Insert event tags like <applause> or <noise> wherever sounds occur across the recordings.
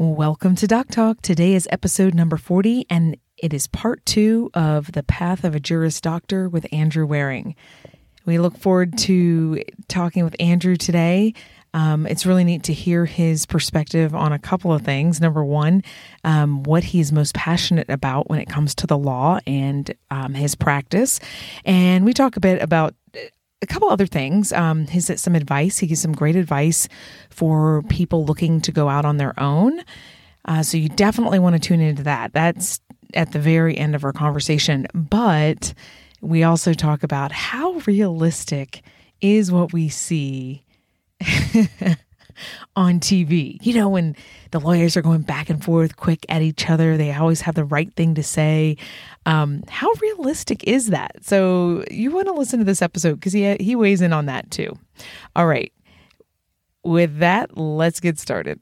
Welcome to Doc Talk. Today is episode number 40, and it is part two of The Path of a Juris Doctor with Andrew Waring. We look forward to talking with Andrew today. Um, it's really neat to hear his perspective on a couple of things. Number one, um, what he's most passionate about when it comes to the law and um, his practice. And we talk a bit about a couple other things. Um, his some advice. He gives some great advice for people looking to go out on their own. Uh, so you definitely want to tune into that. That's at the very end of our conversation. But we also talk about how realistic is what we see <laughs> on TV. You know, when the lawyers are going back and forth quick at each other, they always have the right thing to say. Um, how realistic is that? So you want to listen to this episode because he he weighs in on that too. All right. With that, let's get started.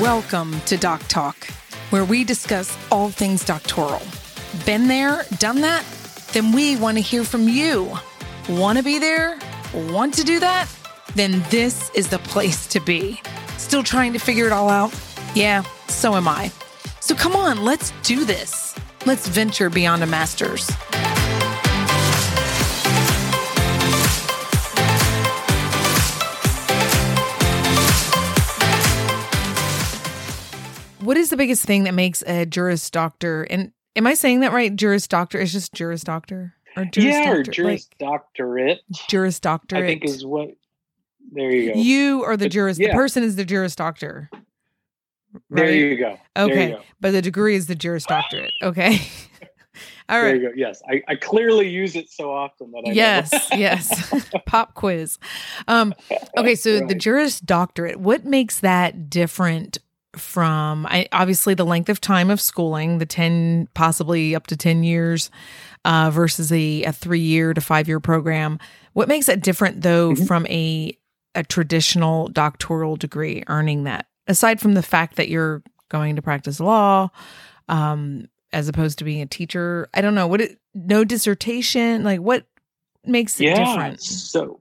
Welcome to Doc Talk where we discuss all things doctoral. Been there, done that? Then we want to hear from you. Want to be there? Want to do that? Then this is the place to be. Still trying to figure it all out? Yeah, so am I. So come on, let's do this. Let's venture beyond a master's. What is the biggest thing that makes a juris doctor? And am I saying that right? Juris doctor is just juris doctor or juris yeah, doctor? or juris like, doctorate. Juris doctorate. I think is what. There you go. You are the juris. Yeah. The person is the juris doctor. Right? There you go. Okay, you go. but the degree is the juris doctorate. Okay. <laughs> All right. There you go. Yes, I, I clearly use it so often that I yes, yes. <laughs> Pop quiz. Um, <laughs> okay, so right. the Juris Doctorate. What makes that different from I, obviously the length of time of schooling, the 10, possibly up to 10 years uh, versus a, a three year to five year program. What makes it different though mm-hmm. from a, a traditional doctoral degree, earning that, aside from the fact that you're going to practice law, um, as opposed to being a teacher? I don't know what it, no dissertation, like what makes it yeah, different? So,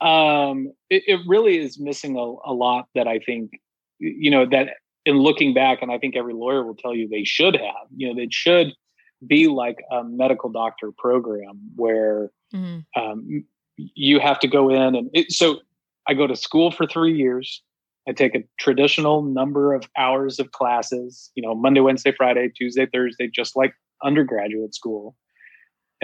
um, it, it really is missing a, a lot that I think you know that in looking back and i think every lawyer will tell you they should have you know it should be like a medical doctor program where mm-hmm. um, you have to go in and it, so i go to school for three years. I take a traditional number of hours of classes you know monday wednesday friday tuesday thursday just like undergraduate school.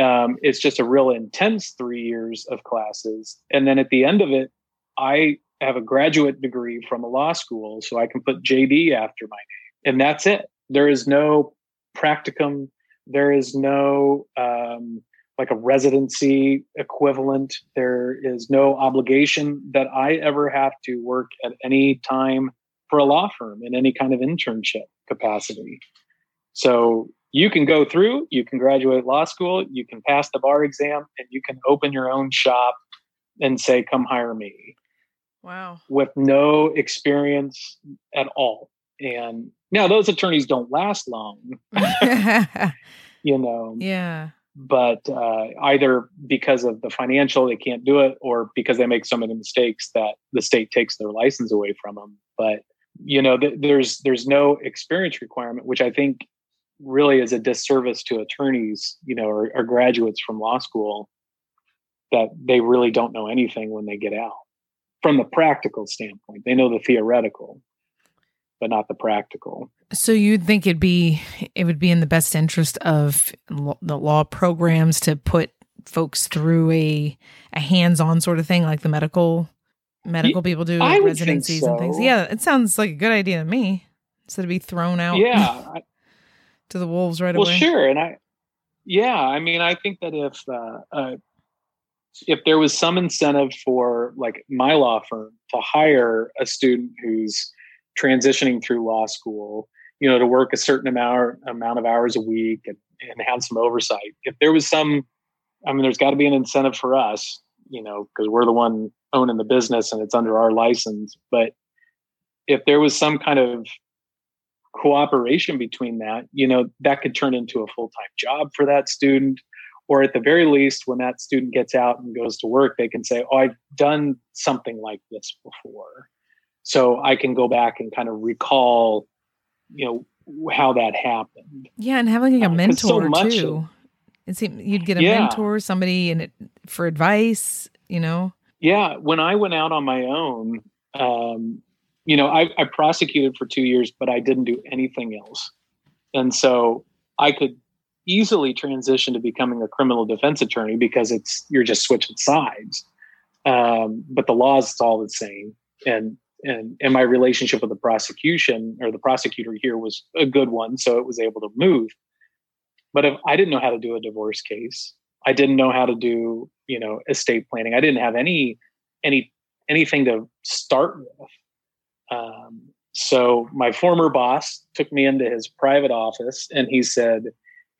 Um, it's just a real intense three years of classes. And then at the end of it i have a graduate degree from a law school, so I can put JD after my name, and that's it. There is no practicum. There is no um, like a residency equivalent. There is no obligation that I ever have to work at any time for a law firm in any kind of internship capacity. So you can go through, you can graduate law school, you can pass the bar exam, and you can open your own shop and say, come hire me. Wow. With no experience at all. And now those attorneys don't last long. <laughs> you know. Yeah. But uh, either because of the financial, they can't do it, or because they make so many mistakes that the state takes their license away from them. But you know, th- there's there's no experience requirement, which I think really is a disservice to attorneys, you know, or, or graduates from law school that they really don't know anything when they get out from the practical standpoint. They know the theoretical, but not the practical. So you'd think it'd be it would be in the best interest of the law programs to put folks through a a hands-on sort of thing like the medical medical people do like residencies so. and things. Yeah, it sounds like a good idea to me. Instead of be thrown out yeah, <laughs> to the wolves right well, away. Well, sure, and I yeah, I mean I think that if uh, uh, if there was some incentive for like my law firm to hire a student who's transitioning through law school you know to work a certain amount amount of hours a week and, and have some oversight if there was some i mean there's got to be an incentive for us you know because we're the one owning the business and it's under our license but if there was some kind of cooperation between that you know that could turn into a full-time job for that student or at the very least when that student gets out and goes to work they can say oh i've done something like this before. So i can go back and kind of recall you know how that happened. Yeah and having like a uh, mentor so too. it seemed you'd get a yeah. mentor somebody and for advice you know? Yeah when i went out on my own um, you know I, I prosecuted for two years but i didn't do anything else. And so i could easily transition to becoming a criminal defense attorney because it's you're just switching sides. Um, but the law is all the same, and and and my relationship with the prosecution or the prosecutor here was a good one, so it was able to move. But if I didn't know how to do a divorce case, I didn't know how to do you know estate planning. I didn't have any any anything to start with. Um, so my former boss took me into his private office and he said,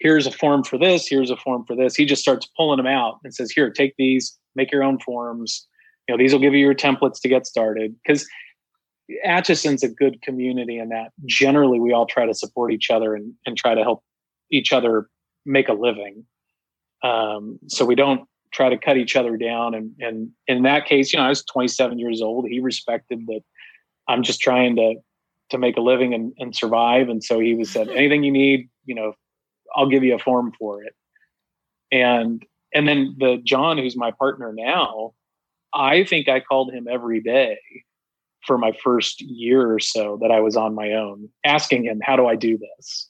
here's a form for this, here's a form for this. He just starts pulling them out and says, here, take these, make your own forms. You know, these will give you your templates to get started. Because Atchison's a good community in that generally we all try to support each other and, and try to help each other make a living. Um, so we don't try to cut each other down. And, and in that case, you know, I was 27 years old. He respected that I'm just trying to to make a living and, and survive. And so he was said, <laughs> anything you need, you know, I'll give you a form for it. And and then the John, who's my partner now, I think I called him every day for my first year or so that I was on my own, asking him, How do I do this?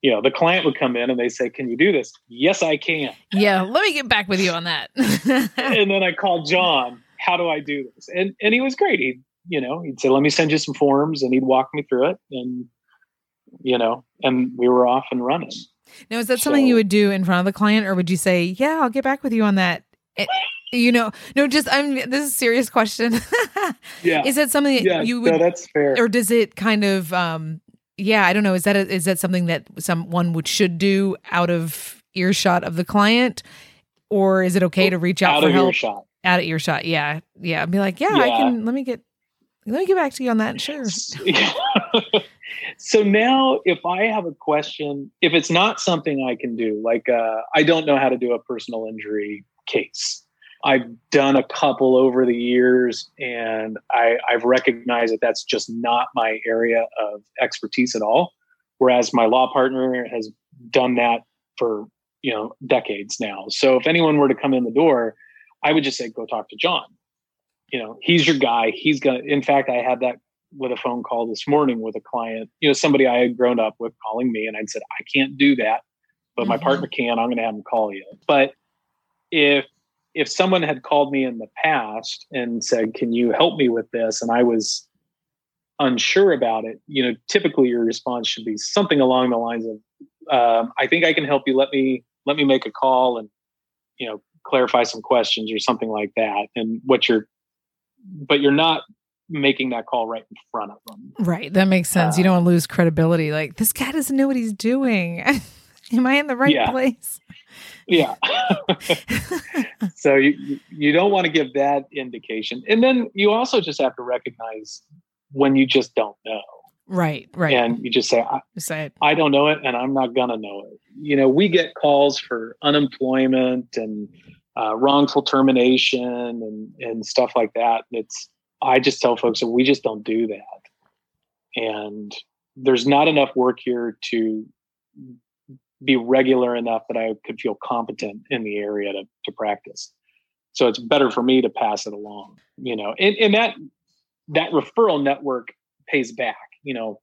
You know, the client would come in and they say, Can you do this? Yes, I can. Yeah, let me get back with you on that. <laughs> and then I called John, How do I do this? And and he was great. He, you know, he'd say, Let me send you some forms and he'd walk me through it. And, you know, and we were off and running. Now, is that so, something you would do in front of the client, or would you say, "Yeah, I'll get back with you on that"? It, you know, no, just I'm. This is a serious question. <laughs> yeah, is that something that yeah, you would? No, that's fair. Or does it kind of? um Yeah, I don't know. Is that a, is that something that someone would should do out of earshot of the client, or is it okay to reach out, out for of help? Earshot. Out of earshot, yeah, yeah. I'd be like, yeah, yeah, I can. Let me get. Let me get back to you on that. Sure. <laughs> so now if i have a question if it's not something i can do like uh, i don't know how to do a personal injury case. I've done a couple over the years and I, i've recognized that that's just not my area of expertise at all. Whereas my law partner has done that for you know decades now. So if anyone were to come in the door i would just say go talk to john. You know he's your guy. He's gonna in fact i had that with a phone call this morning with a client, you know, somebody I had grown up with calling me and I'd said, I can't do that, but mm-hmm. my partner can, I'm going to have him call you. But if, if someone had called me in the past and said, can you help me with this? And I was unsure about it, you know, typically your response should be something along the lines of, um, I think I can help you. Let me, let me make a call and, you know, clarify some questions or something like that. And what you're, but you're not making that call right in front of them. Right. That makes sense. Uh, you don't want to lose credibility. Like, this guy doesn't know what he's doing. <laughs> Am I in the right yeah. place? Yeah. <laughs> so you you don't want to give that indication. And then you also just have to recognize when you just don't know. Right, right. And you just say, I, say it. I don't know it and I'm not going to know it. You know, we get calls for unemployment and uh, wrongful termination and, and stuff like that. It's, I just tell folks that we just don't do that. And there's not enough work here to be regular enough that I could feel competent in the area to, to practice. So it's better for me to pass it along, you know, and, and that, that referral network pays back, you know,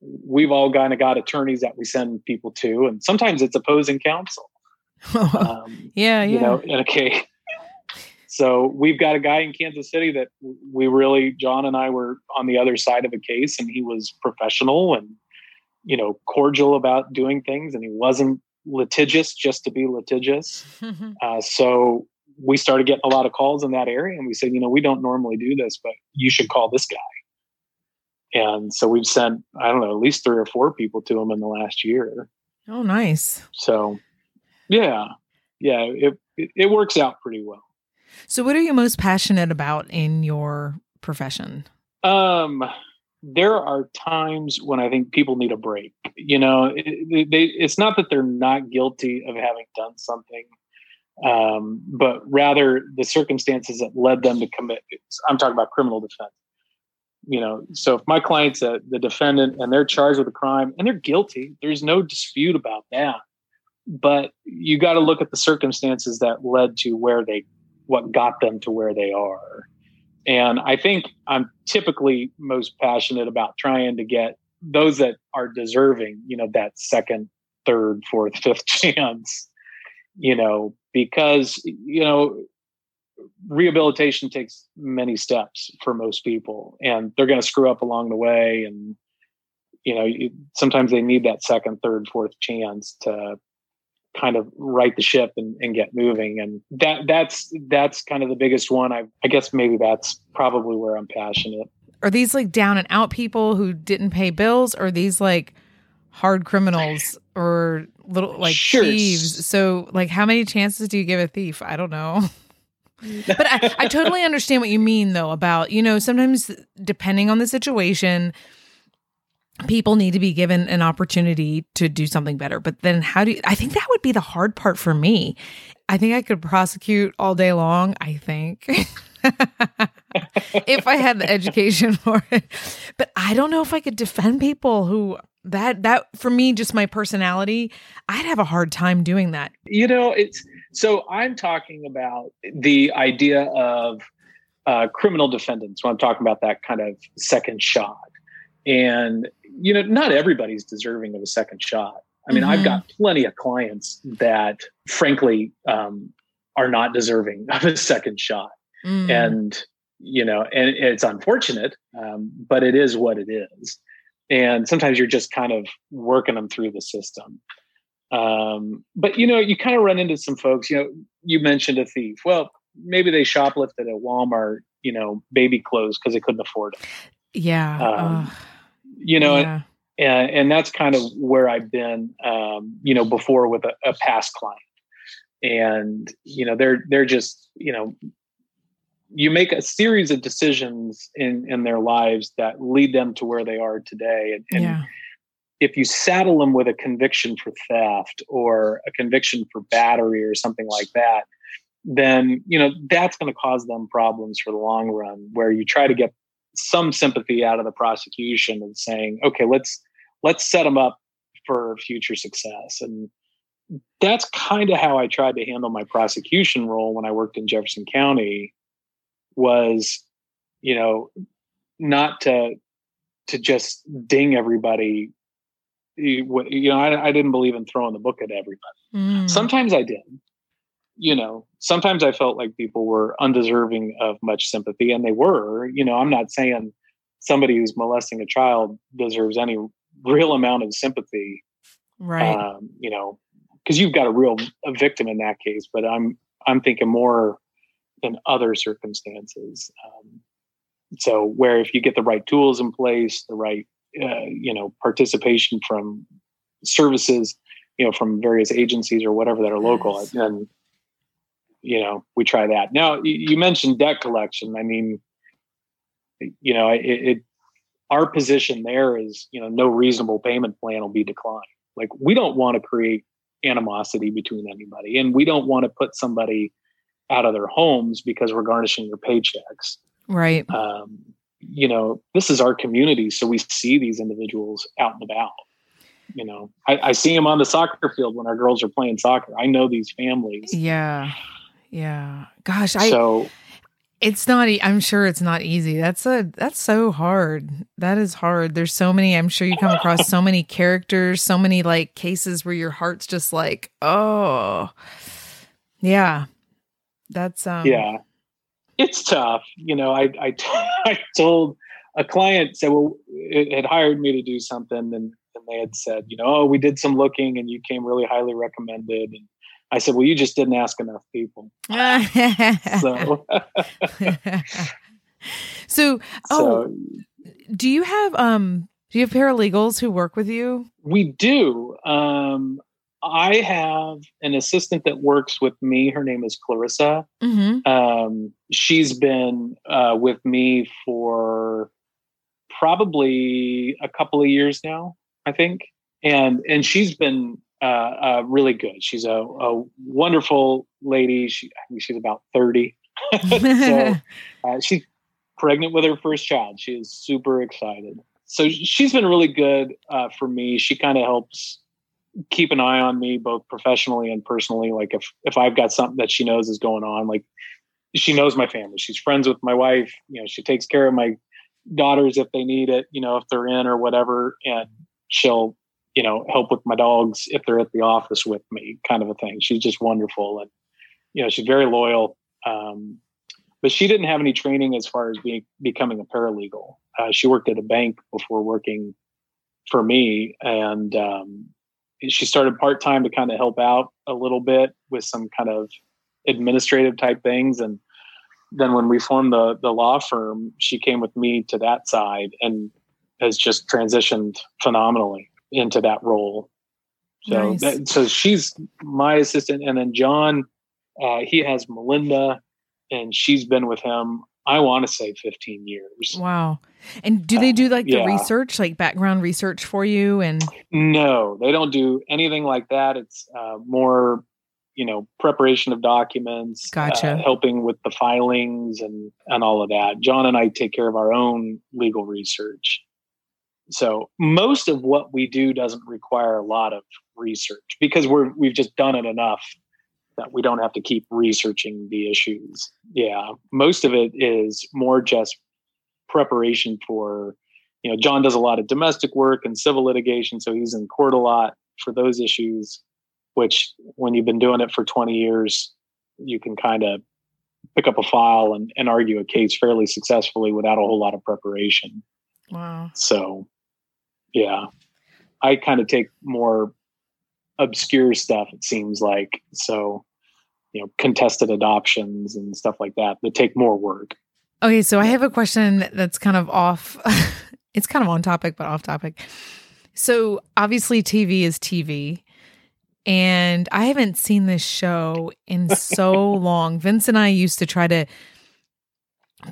we've all kind of got attorneys that we send people to, and sometimes it's opposing counsel. <laughs> um, yeah, yeah. You know, in a case, so we've got a guy in Kansas City that we really, John and I were on the other side of a case, and he was professional and, you know, cordial about doing things, and he wasn't litigious just to be litigious. <laughs> uh, so we started getting a lot of calls in that area, and we said, you know, we don't normally do this, but you should call this guy. And so we've sent, I don't know, at least three or four people to him in the last year. Oh, nice. So, yeah, yeah, it, it, it works out pretty well. So, what are you most passionate about in your profession? Um, there are times when I think people need a break. You know, it, they, it's not that they're not guilty of having done something, um, but rather the circumstances that led them to commit. I'm talking about criminal defense. You know, so if my client's a, the defendant and they're charged with a crime and they're guilty, there's no dispute about that. But you got to look at the circumstances that led to where they, what got them to where they are. And I think I'm typically most passionate about trying to get those that are deserving, you know, that second, third, fourth, <laughs> fifth chance, you know, because, you know, rehabilitation takes many steps for most people and they're going to screw up along the way. And, you know, sometimes they need that second, third, fourth chance to kind of right the ship and, and get moving. And that that's that's kind of the biggest one. I, I guess maybe that's probably where i'm passionate. Are these like down and out people who didn't pay bills? Or these like hard criminals or little like sure. thieves? So like how many chances do you give a thief? I don't know. <laughs> But I, I totally understand what you mean though about you know sometimes depending on the situation people need to be given an opportunity to do something better but then how do you i think that would be the hard part for me i think i could prosecute all day long i think <laughs> if I had the education <laughs> for it. But I don't know if I could defend people who that that for me just my personality, I'd have a hard time doing that. You know, it's so I'm talking about the idea of uh, criminal defendants when I'm talking about that kind of second shot. And you know, not everybody's deserving of a second shot. I mean, mm-hmm. I've got plenty of clients that, frankly, um, are not deserving of a second shot. Mm. And, you know, and it's unfortunate, um, but it is what it is. And sometimes you're just kind of working them through the system. Um, but, you know, you kind of run into some folks, you know, you mentioned a thief. Well, maybe they shoplifted at Walmart, you know, baby clothes because they couldn't afford it. Yeah. Um, you know, yeah. and, and that's kind of where I've been, um, you know, before with a, a past client and you know they're they're just you know you make a series of decisions in in their lives that lead them to where they are today and, and yeah. if you saddle them with a conviction for theft or a conviction for battery or something like that then you know that's going to cause them problems for the long run where you try to get some sympathy out of the prosecution and saying okay let's let's set them up for future success and that's kind of how i tried to handle my prosecution role when i worked in jefferson county was, you know, not to to just ding everybody. You, know, I, I didn't believe in throwing the book at everybody. Mm. Sometimes I did. You know, sometimes I felt like people were undeserving of much sympathy, and they were. You know, I'm not saying somebody who's molesting a child deserves any real amount of sympathy. Right. Um, you know, because you've got a real a victim in that case, but I'm I'm thinking more in other circumstances. Um, so where if you get the right tools in place, the right uh, you know participation from services, you know from various agencies or whatever that are local, yes. then you know we try that. Now you mentioned debt collection. I mean, you know it, it our position there is you know no reasonable payment plan will be declined. Like we don't want to create animosity between anybody, and we don't want to put somebody out of their homes because we're garnishing their paychecks. Right. Um, you know, this is our community, so we see these individuals out and about. You know, I, I see them on the soccer field when our girls are playing soccer. I know these families. Yeah, yeah. Gosh, I. So it's not. I'm sure it's not easy. That's a. That's so hard. That is hard. There's so many. I'm sure you come across so many characters, so many like cases where your heart's just like, oh, yeah. That's um yeah, it's tough. You know, I I, <laughs> I told a client said, well, it had hired me to do something, and, and they had said, you know, oh, we did some looking, and you came really highly recommended, and I said, well, you just didn't ask enough people. <laughs> so, so, <laughs> oh, so, do you have um, do you have paralegals who work with you? We do. Um, I have an assistant that works with me. Her name is Clarissa. Mm-hmm. Um, she's been uh, with me for probably a couple of years now, I think, and and she's been uh, uh, really good. She's a, a wonderful lady. She, I think she's about 30. <laughs> so <laughs> uh, she's pregnant with her first child. She is super excited. So she's been really good uh, for me. She kind of helps keep an eye on me both professionally and personally. Like if, if I've got something that she knows is going on, like she knows my family. She's friends with my wife. You know, she takes care of my daughters if they need it, you know, if they're in or whatever. And she'll you know, help with my dogs if they're at the office with me, kind of a thing. She's just wonderful, and you know, she's very loyal. Um, but she didn't have any training as far as being becoming a paralegal. Uh, she worked at a bank before working for me, and um, she started part time to kind of help out a little bit with some kind of administrative type things. And then when we formed the the law firm, she came with me to that side and has just transitioned phenomenally into that role. So, nice. that, so she's my assistant, and then John, uh, he has Melinda, and she's been with him. I want to say 15 years. Wow. And do they do like the research, like background research for you? And no, they don't do anything like that. It's uh, more, you know, preparation of documents, gotcha. Uh, helping with the filings and and all of that. John and I take care of our own legal research. So most of what we do doesn't require a lot of research because we're we've just done it enough that we don't have to keep researching the issues. Yeah, most of it is more just preparation for you know John does a lot of domestic work and civil litigation so he's in court a lot for those issues which when you've been doing it for 20 years you can kind of pick up a file and, and argue a case fairly successfully without a whole lot of preparation. Wow. So yeah. I kind of take more obscure stuff it seems like. So you know contested adoptions and stuff like that that take more work. Okay so i have a question that's kind of off <laughs> it's kind of on topic but off topic. So obviously tv is tv and i haven't seen this show in so <laughs> long. Vince and i used to try to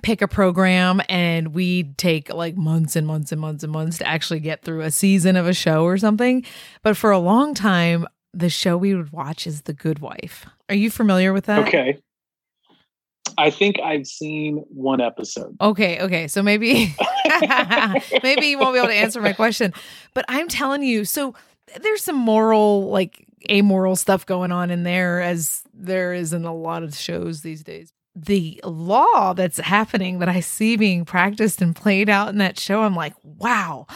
pick a program and we'd take like months and months and months and months to actually get through a season of a show or something. But for a long time, the show we would watch is The Good Wife. Are you familiar with that? Okay. I think I've seen one episode. Okay, okay. So maybe <laughs> <laughs> maybe you won't be able to answer my question. But I'm telling you, so there's some moral like amoral stuff going on in there as there is in a lot of shows these days the law that's happening that I see being practiced and played out in that show, I'm like, wow,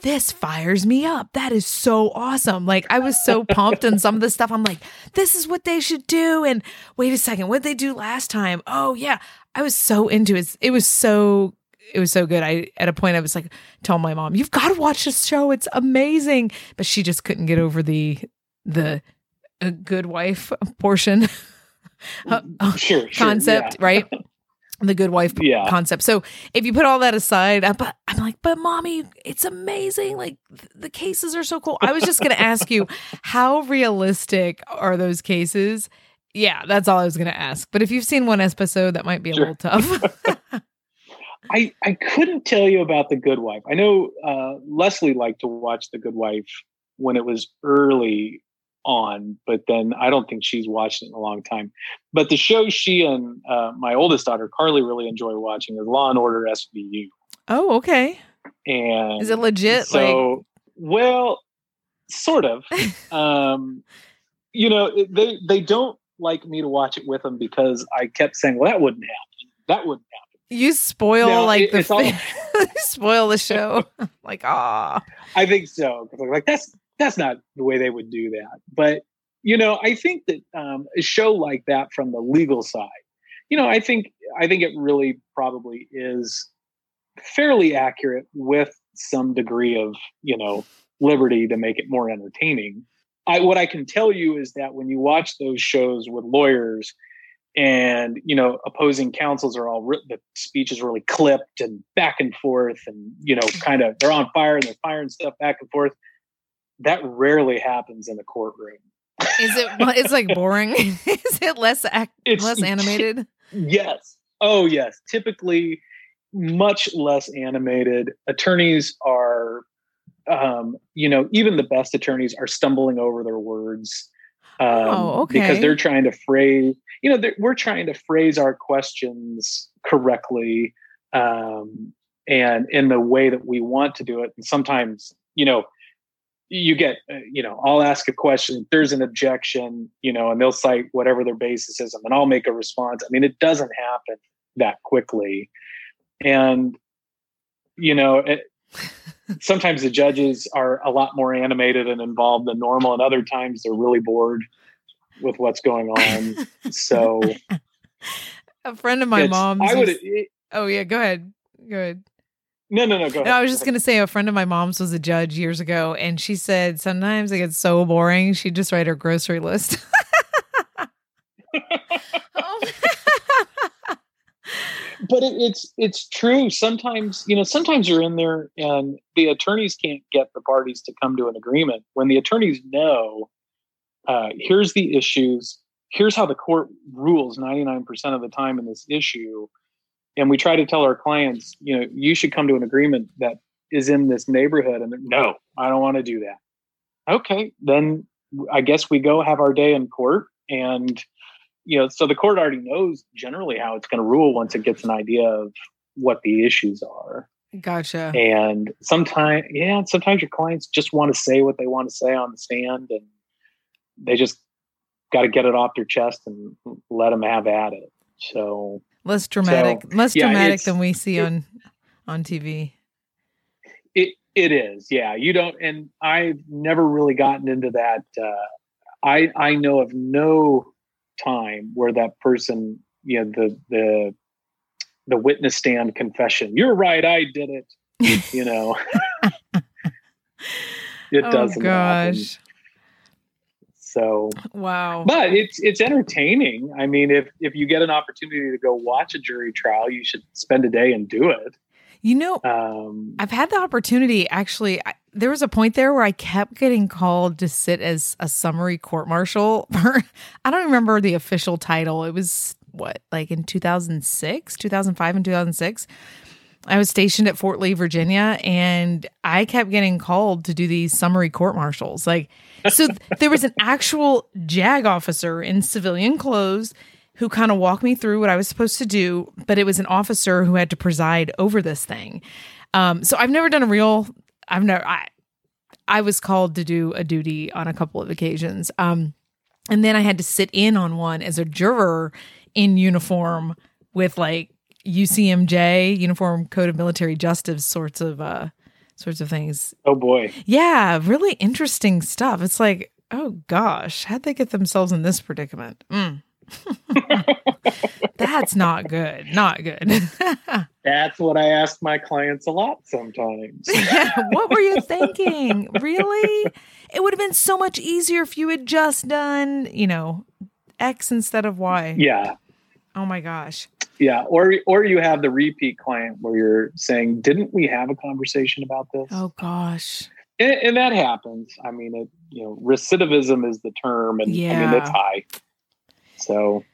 this fires me up. That is so awesome. Like I was so pumped and some of the stuff I'm like, this is what they should do. And wait a second, what did they do last time? Oh yeah. I was so into it. It was so it was so good. I at a point I was like tell my mom, You've got to watch this show. It's amazing. But she just couldn't get over the the good wife portion. <laughs> uh, sure, concept, yeah. right? The good wife <laughs> yeah. concept. So if you put all that aside, I, but I'm like, but mommy, it's amazing. Like the cases are so cool. I was just going <laughs> to ask you, how realistic are those cases? Yeah, that's all I was going to ask. But if you've seen one episode, that might be a sure. little tough. <laughs> I I couldn't tell you about the Good Wife. I know uh, Leslie liked to watch the Good Wife when it was early on, but then I don't think she's watched it in a long time. But the show she and uh, my oldest daughter Carly really enjoy watching is Law and Order SVU. Oh, okay. And is it legit? So, like... well, sort of. <laughs> um, you know, they they don't like me to watch it with them because I kept saying, "Well, that wouldn't happen. That wouldn't happen." You spoil like it, the all... <laughs> spoil the show. <laughs> like ah, I think so. Like that's that's not the way they would do that. But you know, I think that um, a show like that from the legal side, you know, I think I think it really probably is fairly accurate with some degree of you know liberty to make it more entertaining. I, what I can tell you is that when you watch those shows with lawyers and you know opposing counsels are all the speech is really clipped and back and forth and you know kind of they're on fire and they're firing stuff back and forth that rarely happens in a courtroom. Is it? It's like boring. <laughs> Is it less act, it's, less <laughs> animated? Yes. Oh, yes. Typically, much less animated. Attorneys are um, you know, even the best attorneys are stumbling over their words um, Oh, okay. because they're trying to phrase, you know, we're trying to phrase our questions correctly um, and in the way that we want to do it. And sometimes, you know, you get, uh, you know, I'll ask a question, there's an objection, you know, and they'll cite whatever their basis is, and I'll make a response. I mean, it doesn't happen that quickly. And, you know, it, <laughs> sometimes the judges are a lot more animated and involved than normal, and other times they're really bored with what's going on. So, <laughs> a friend of my mom's. I would. oh yeah, go ahead. Go ahead. No, no, no. Go ahead. No, I was just gonna say a friend of my mom's was a judge years ago, and she said sometimes it gets so boring she'd just write her grocery list. Oh. <laughs> but it, it's it's true. Sometimes you know, sometimes you're in there and the attorneys can't get the parties to come to an agreement. When the attorneys know, uh, here's the issues, here's how the court rules 99% of the time in this issue, and we try to tell our clients, you know, you should come to an agreement that is in this neighborhood, and no, I don't want to do that. Okay, then I guess we go have our day in court and you know, so the court already knows generally how it's going to rule once it gets an idea of what the issues are. gotcha. And sometimes, yeah, sometimes your clients just want to say what they want to say on the stand, and they just got to get it off their chest and let them have at it. So Less dramatic, less yeah, dramatic than we see it- on on TV. it it is, yeah. You don't, and I've never really gotten into that. Uh, I I know of no time where that person, you know, the the the witness stand confession. You're right, I did it. You know, <laughs> it <laughs> oh doesn't. happen. So, Wow. but it's it's entertaining. I mean, if if you get an opportunity to go watch a jury trial, you should spend a day and do it. You know, Um, I've had the opportunity actually. I, there was a point there where I kept getting called to sit as a summary court martial. <laughs> For, I don't remember the official title. It was what, like in 2006, 2005, and 2006. I was stationed at Fort Lee, Virginia, and I kept getting called to do these summary court martials. Like, so <laughs> there was an actual JAG officer in civilian clothes who kind of walked me through what I was supposed to do, but it was an officer who had to preside over this thing. Um, so I've never done a real. I've never. I I was called to do a duty on a couple of occasions, um, and then I had to sit in on one as a juror in uniform with like UCMJ Uniform Code of Military Justice sorts of uh sorts of things. oh boy, Yeah, really interesting stuff. It's like, oh gosh, how'd they get themselves in this predicament? Mm. <laughs> That's not good. Not good. <laughs> that's what I ask my clients a lot sometimes. <laughs> what were you thinking? Really? It would have been so much easier if you had just done, you know, X instead of Y. yeah, Oh my gosh. Yeah. Or or you have the repeat client where you're saying, "Didn't we have a conversation about this?" Oh gosh. and, and that happens. I mean, it you know, recidivism is the term, and I mean it's high. So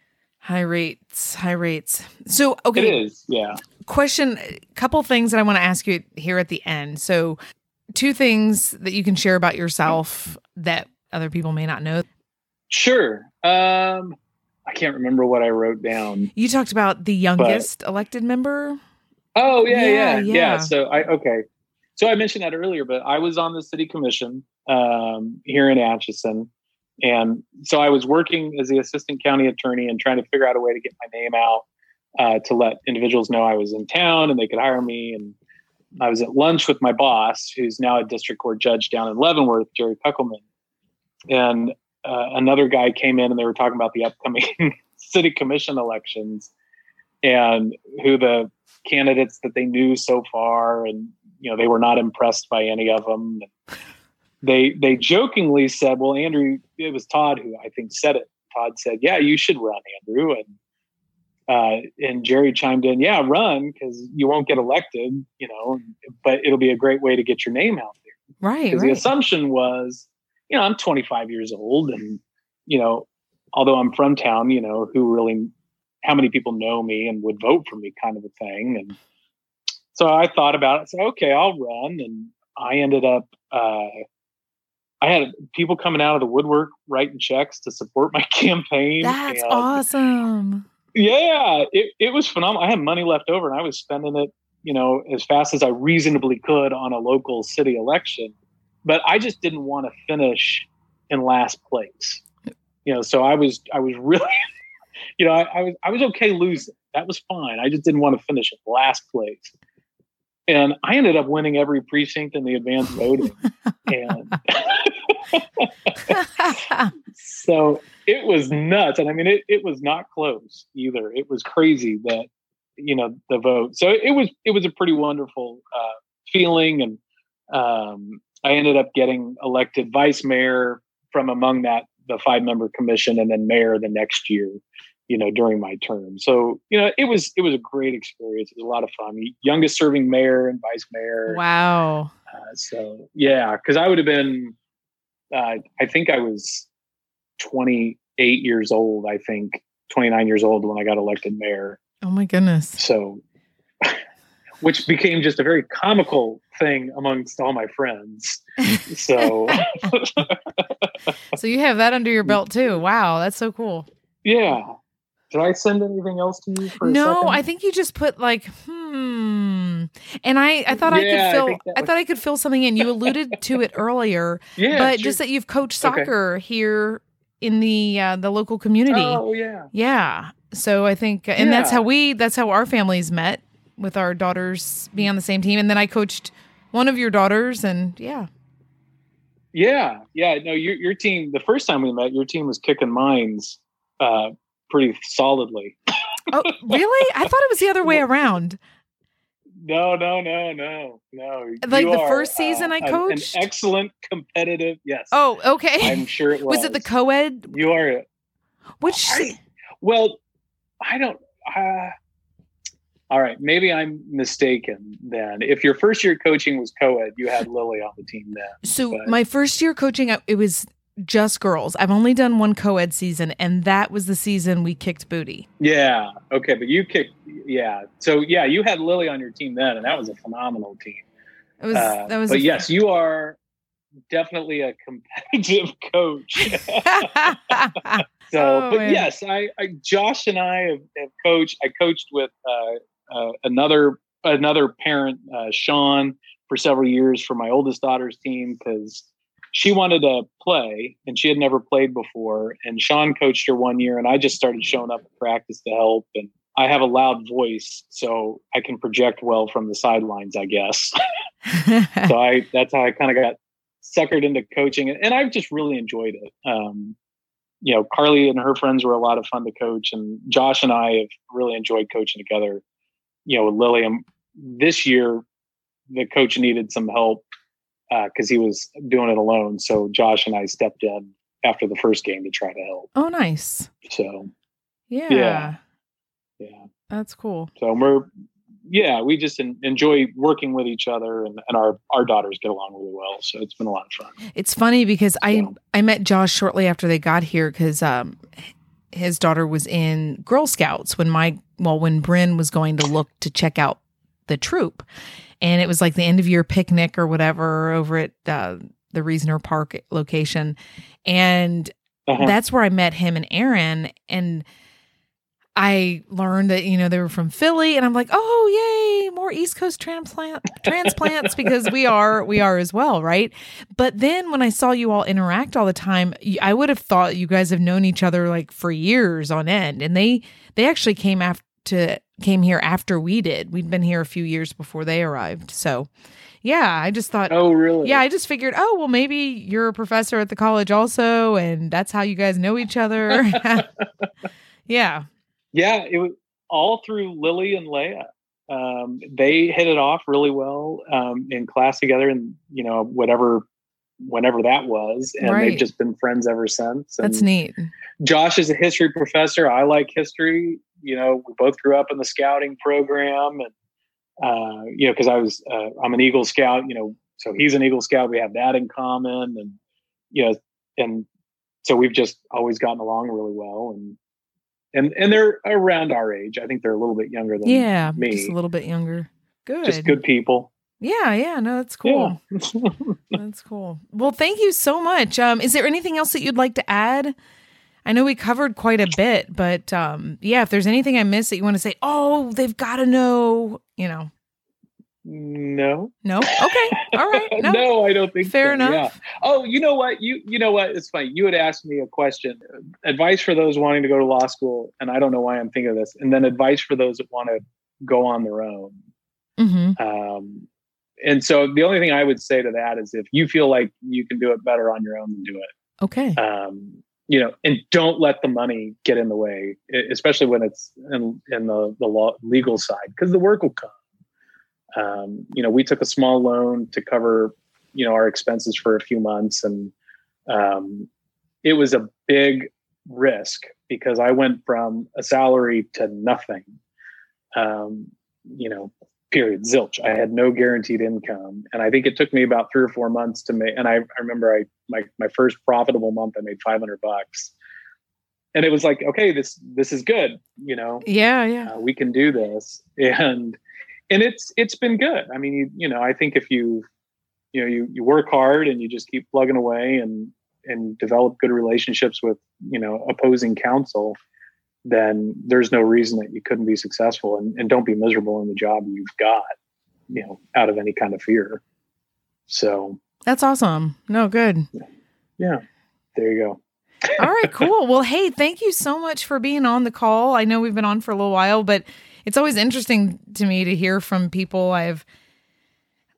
High rates, high rates. So, okay, it is. yeah. question a couple things that I want to ask you here at the end. So, two things that you can share about yourself that other people may not know. Sure. Um, I can't remember what I wrote down. You talked about the youngest elected member. Oh yeah, Yeah, yeah, yeah, yeah. So I okay. So I mentioned that earlier, but I was on the city commission um, here in Atchison, and so I was working as the assistant county attorney and trying to figure out a way to get my name out uh, to let individuals know I was in town and they could hire me. And I was at lunch with my boss, who's now a district court judge down in Leavenworth, Jerry Puckelman, and uh, another guy came in and they were talking about the upcoming <laughs> city commission elections and who the candidates that they knew so far and you know they were not impressed by any of them. They they jokingly said well andrew it was todd who i think said it. Todd said yeah you should run andrew. And uh, and jerry chimed in yeah run because you won't get elected you know but it'll be a great way to get your name out there. Right, because the assumption was you know i'm 25 years old and you know although i'm from town you know who really how many people know me and would vote for me kind of a thing and so i thought about it so okay i'll run and I ended up uh, I had people coming out of the woodwork writing checks to support my <laughs> campaign. That's and, awesome. Yeah, it, it was phenomenal. I had money left over and I was spending it, you know, as fast as I reasonably could on a local city election. But I just didn't want to finish in last place. You know, so I was I was really <laughs> you know, I, I was I was okay losing. That was fine. I just didn't want to finish in last place. And I ended up winning every precinct in the advanced voting. <laughs> and <laughs> so it was nuts. And I mean, it, it was not close either. It was crazy that, you know, the vote. So it was, it was a pretty wonderful uh, feeling. And um, I ended up getting elected vice mayor from among that, the five member commission and then mayor the next year you know during my term. So you know it was it was a great experience. It was a lot of fun. Youngest serving mayor and vice mayor. Wow. Uh, so yeah because i would have been uh, I think I was 28 years old, I think 29 years old when I got elected mayor. Oh my goodness. So, which became just a very comical thing amongst all my friends. So, <laughs> so you have that under your belt too. Wow, that's so cool. Yeah. Did I send anything else to you? no, I think you just put like, hmm. And I, I thought yeah, I could fill I, I, thought I could fill something in. You alluded to it earlier, <laughs> yeah, but sure. just that you've coached soccer okay. here in the uh, the local community. Oh yeah, yeah. So I think, and yeah. that's how we, that's how our families met with our daughters being on the same team. And then I coached one of your daughters, and yeah. Yeah, yeah. No, your your team. The first time we met, your team was kicking mines. Uh, pretty solidly. oh, really? I thought it was the other way <laughs> around. No, no, no, no, no. Like you the are, first season uh, I coached? An excellent competitive, yes. Oh, okay. I'm sure it was. <laughs> Was it the co-ed? You are. Which? I, well, I don't. Uh, all right, maybe I'm mistaken then. If your first year coaching was co-ed, you had Lily on the team then. So but. my first year coaching, it was just girls. I've only done one co-ed season, and that was the season we kicked booty. Yeah. Okay, but you kicked. Yeah. So yeah, you had Lily on your team then, and that was a phenomenal team. It was. Uh, that was. But yes, you are definitely a competitive <laughs> coach. <laughs> so, oh, but man. yes, I, I, Josh and I have, have coached. I coached with uh, uh, another another parent, uh, Sean, for several years for my oldest daughter's team because she wanted to play and she had never played before. And Sean coached her one year and I just started showing up at practice to help. And I have a loud voice, so I can project well from the sidelines, I guess. <laughs> so I that's how I kind of got suckered into coaching and I've just really enjoyed it. Um, you know, Carly and her friends were a lot of fun to coach, and Josh and I have really enjoyed coaching together. You know, with Lilliam this year, the coach needed some help because uh, he was doing it alone. So Josh and I stepped in after the first game to try to help. Oh, nice. So, yeah, yeah, yeah. that's cool. So we're yeah, we just enjoy working with each other, and, and our our daughters get along really well. So it's been a lot of fun. It's funny because so. I I met Josh shortly after they got here because um his daughter was in Girl Scouts when my well when Bryn was going to look to check out the troop and it was like the end of year picnic or whatever over at uh, the Reasoner Park location, and uh-huh. that's where I met him and Aaron and. I learned that you know they were from Philly, and I'm like, oh yay, more East Coast transplant transplants because we are we are as well, right? But then when I saw you all interact all the time, I would have thought you guys have known each other like for years on end, and they they actually came after to came here after we did. We'd been here a few years before they arrived. So, yeah, I just thought Oh, really? Yeah, I just figured, "Oh, well maybe you're a professor at the college also and that's how you guys know each other." <laughs> yeah. Yeah, it was all through Lily and Leia. Um, they hit it off really well um, in class together and you know whatever whenever that was and right. they've just been friends ever since and that's neat josh is a history professor i like history you know, we both grew up in the scouting program, and uh, you know, because I was uh, I'm an Eagle Scout, you know, so he's an Eagle Scout. We have that in common, and you know, and so we've just always gotten along really well, and and and they're around our age. I think they're a little bit younger than yeah, me, just a little bit younger. Good, just good people. Yeah, yeah, no, that's cool. Yeah. <laughs> that's cool. Well, thank you so much. Um, is there anything else that you'd like to add? I know we covered quite a bit, but um, yeah, if there's anything I missed that you want to say, oh, they've got to know, you know. No. No. Okay. All right. <laughs> No. no, I don't think Fair so. enough. Yeah. Oh, you know what? You you know what? It's funny. You had asked me a question. Advice for those wanting to go to law school, and I don't know why I'm thinking of this. And then advice for those that want to go on their own. Mm-hmm. Um, and so the only thing I would say to that is if you feel like you can do it better on your own, then do it. Okay. Um, you know, and don't let the money get in the way, especially when it's in, in the the law, legal side, because the work will come. Um, you know, we took a small loan to cover, you know, our expenses for a few months, and um, it was a big risk because I went from a salary to nothing. Um, you know, period, zilch. I had no guaranteed income, and I think it took me about three or four months to make. And I, I remember I my my first profitable month, I made five hundred bucks, and it was like, okay, this this is good. You know, Yeah, yeah. uh, we can do this <laughs> and and it's it's been good i mean you, you know i think if you you know you, you work hard and you just keep plugging away and and develop good relationships with you know opposing counsel then there's no reason that you couldn't be successful and, and don't be miserable in the job you've got you know out of any kind of fear so That's awesome. No, good. yeah there you go All right, cool. Well, hey, thank you so much for being on the call. I know we've been on for a little while, but it's always interesting to me to hear from people I've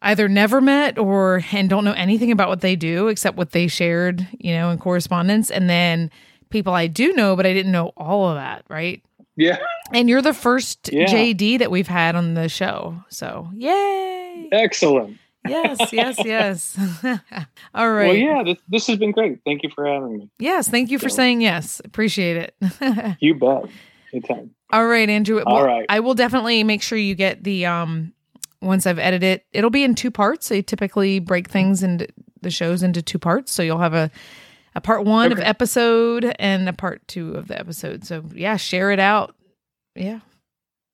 either never met or and don't know anything about what they do except what they shared, you know, in correspondence, and then people I do know, but I didn't know all of that, right? yeah And you're the first Yeah. JD that we've had on the show. So, yay. excellent Yes, yes, <laughs> yes. <laughs> all right. well yeah this, this has been great thank you for having me Yes, thank you for So- saying yes. Appreciate it. <laughs> you bet anytime All right, Andrew. All Well, right. I will definitely make sure you get the um once I've edited it. It'll be in two parts. They typically break things into the shows into two parts, so you'll have a a part 1 of episode and a part 2 of the episode. So, yeah, share it out. Yeah.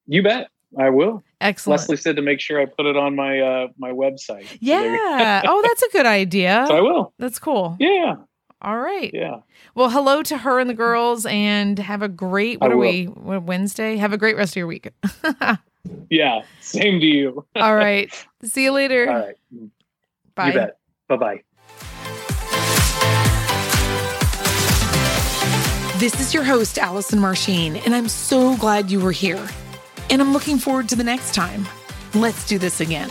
You bet. I will. Excellent. Leslie said to make sure I put it on my uh my website. So there you- yeah. oh, that's a good idea. <laughs> So I will. That's cool. Yeah. All right. Yeah. Well, hello to her and the girls and have a great what I are will. we? What, Wednesday? Have a great rest of your week. <laughs> Yeah. Same to you. All <laughs> right. See you later. All right. Bye. You bet. Bye bye. This is your host, Allison Marsheen, and I'm so glad you were here. And I'm looking forward to the next time. Let's do this again.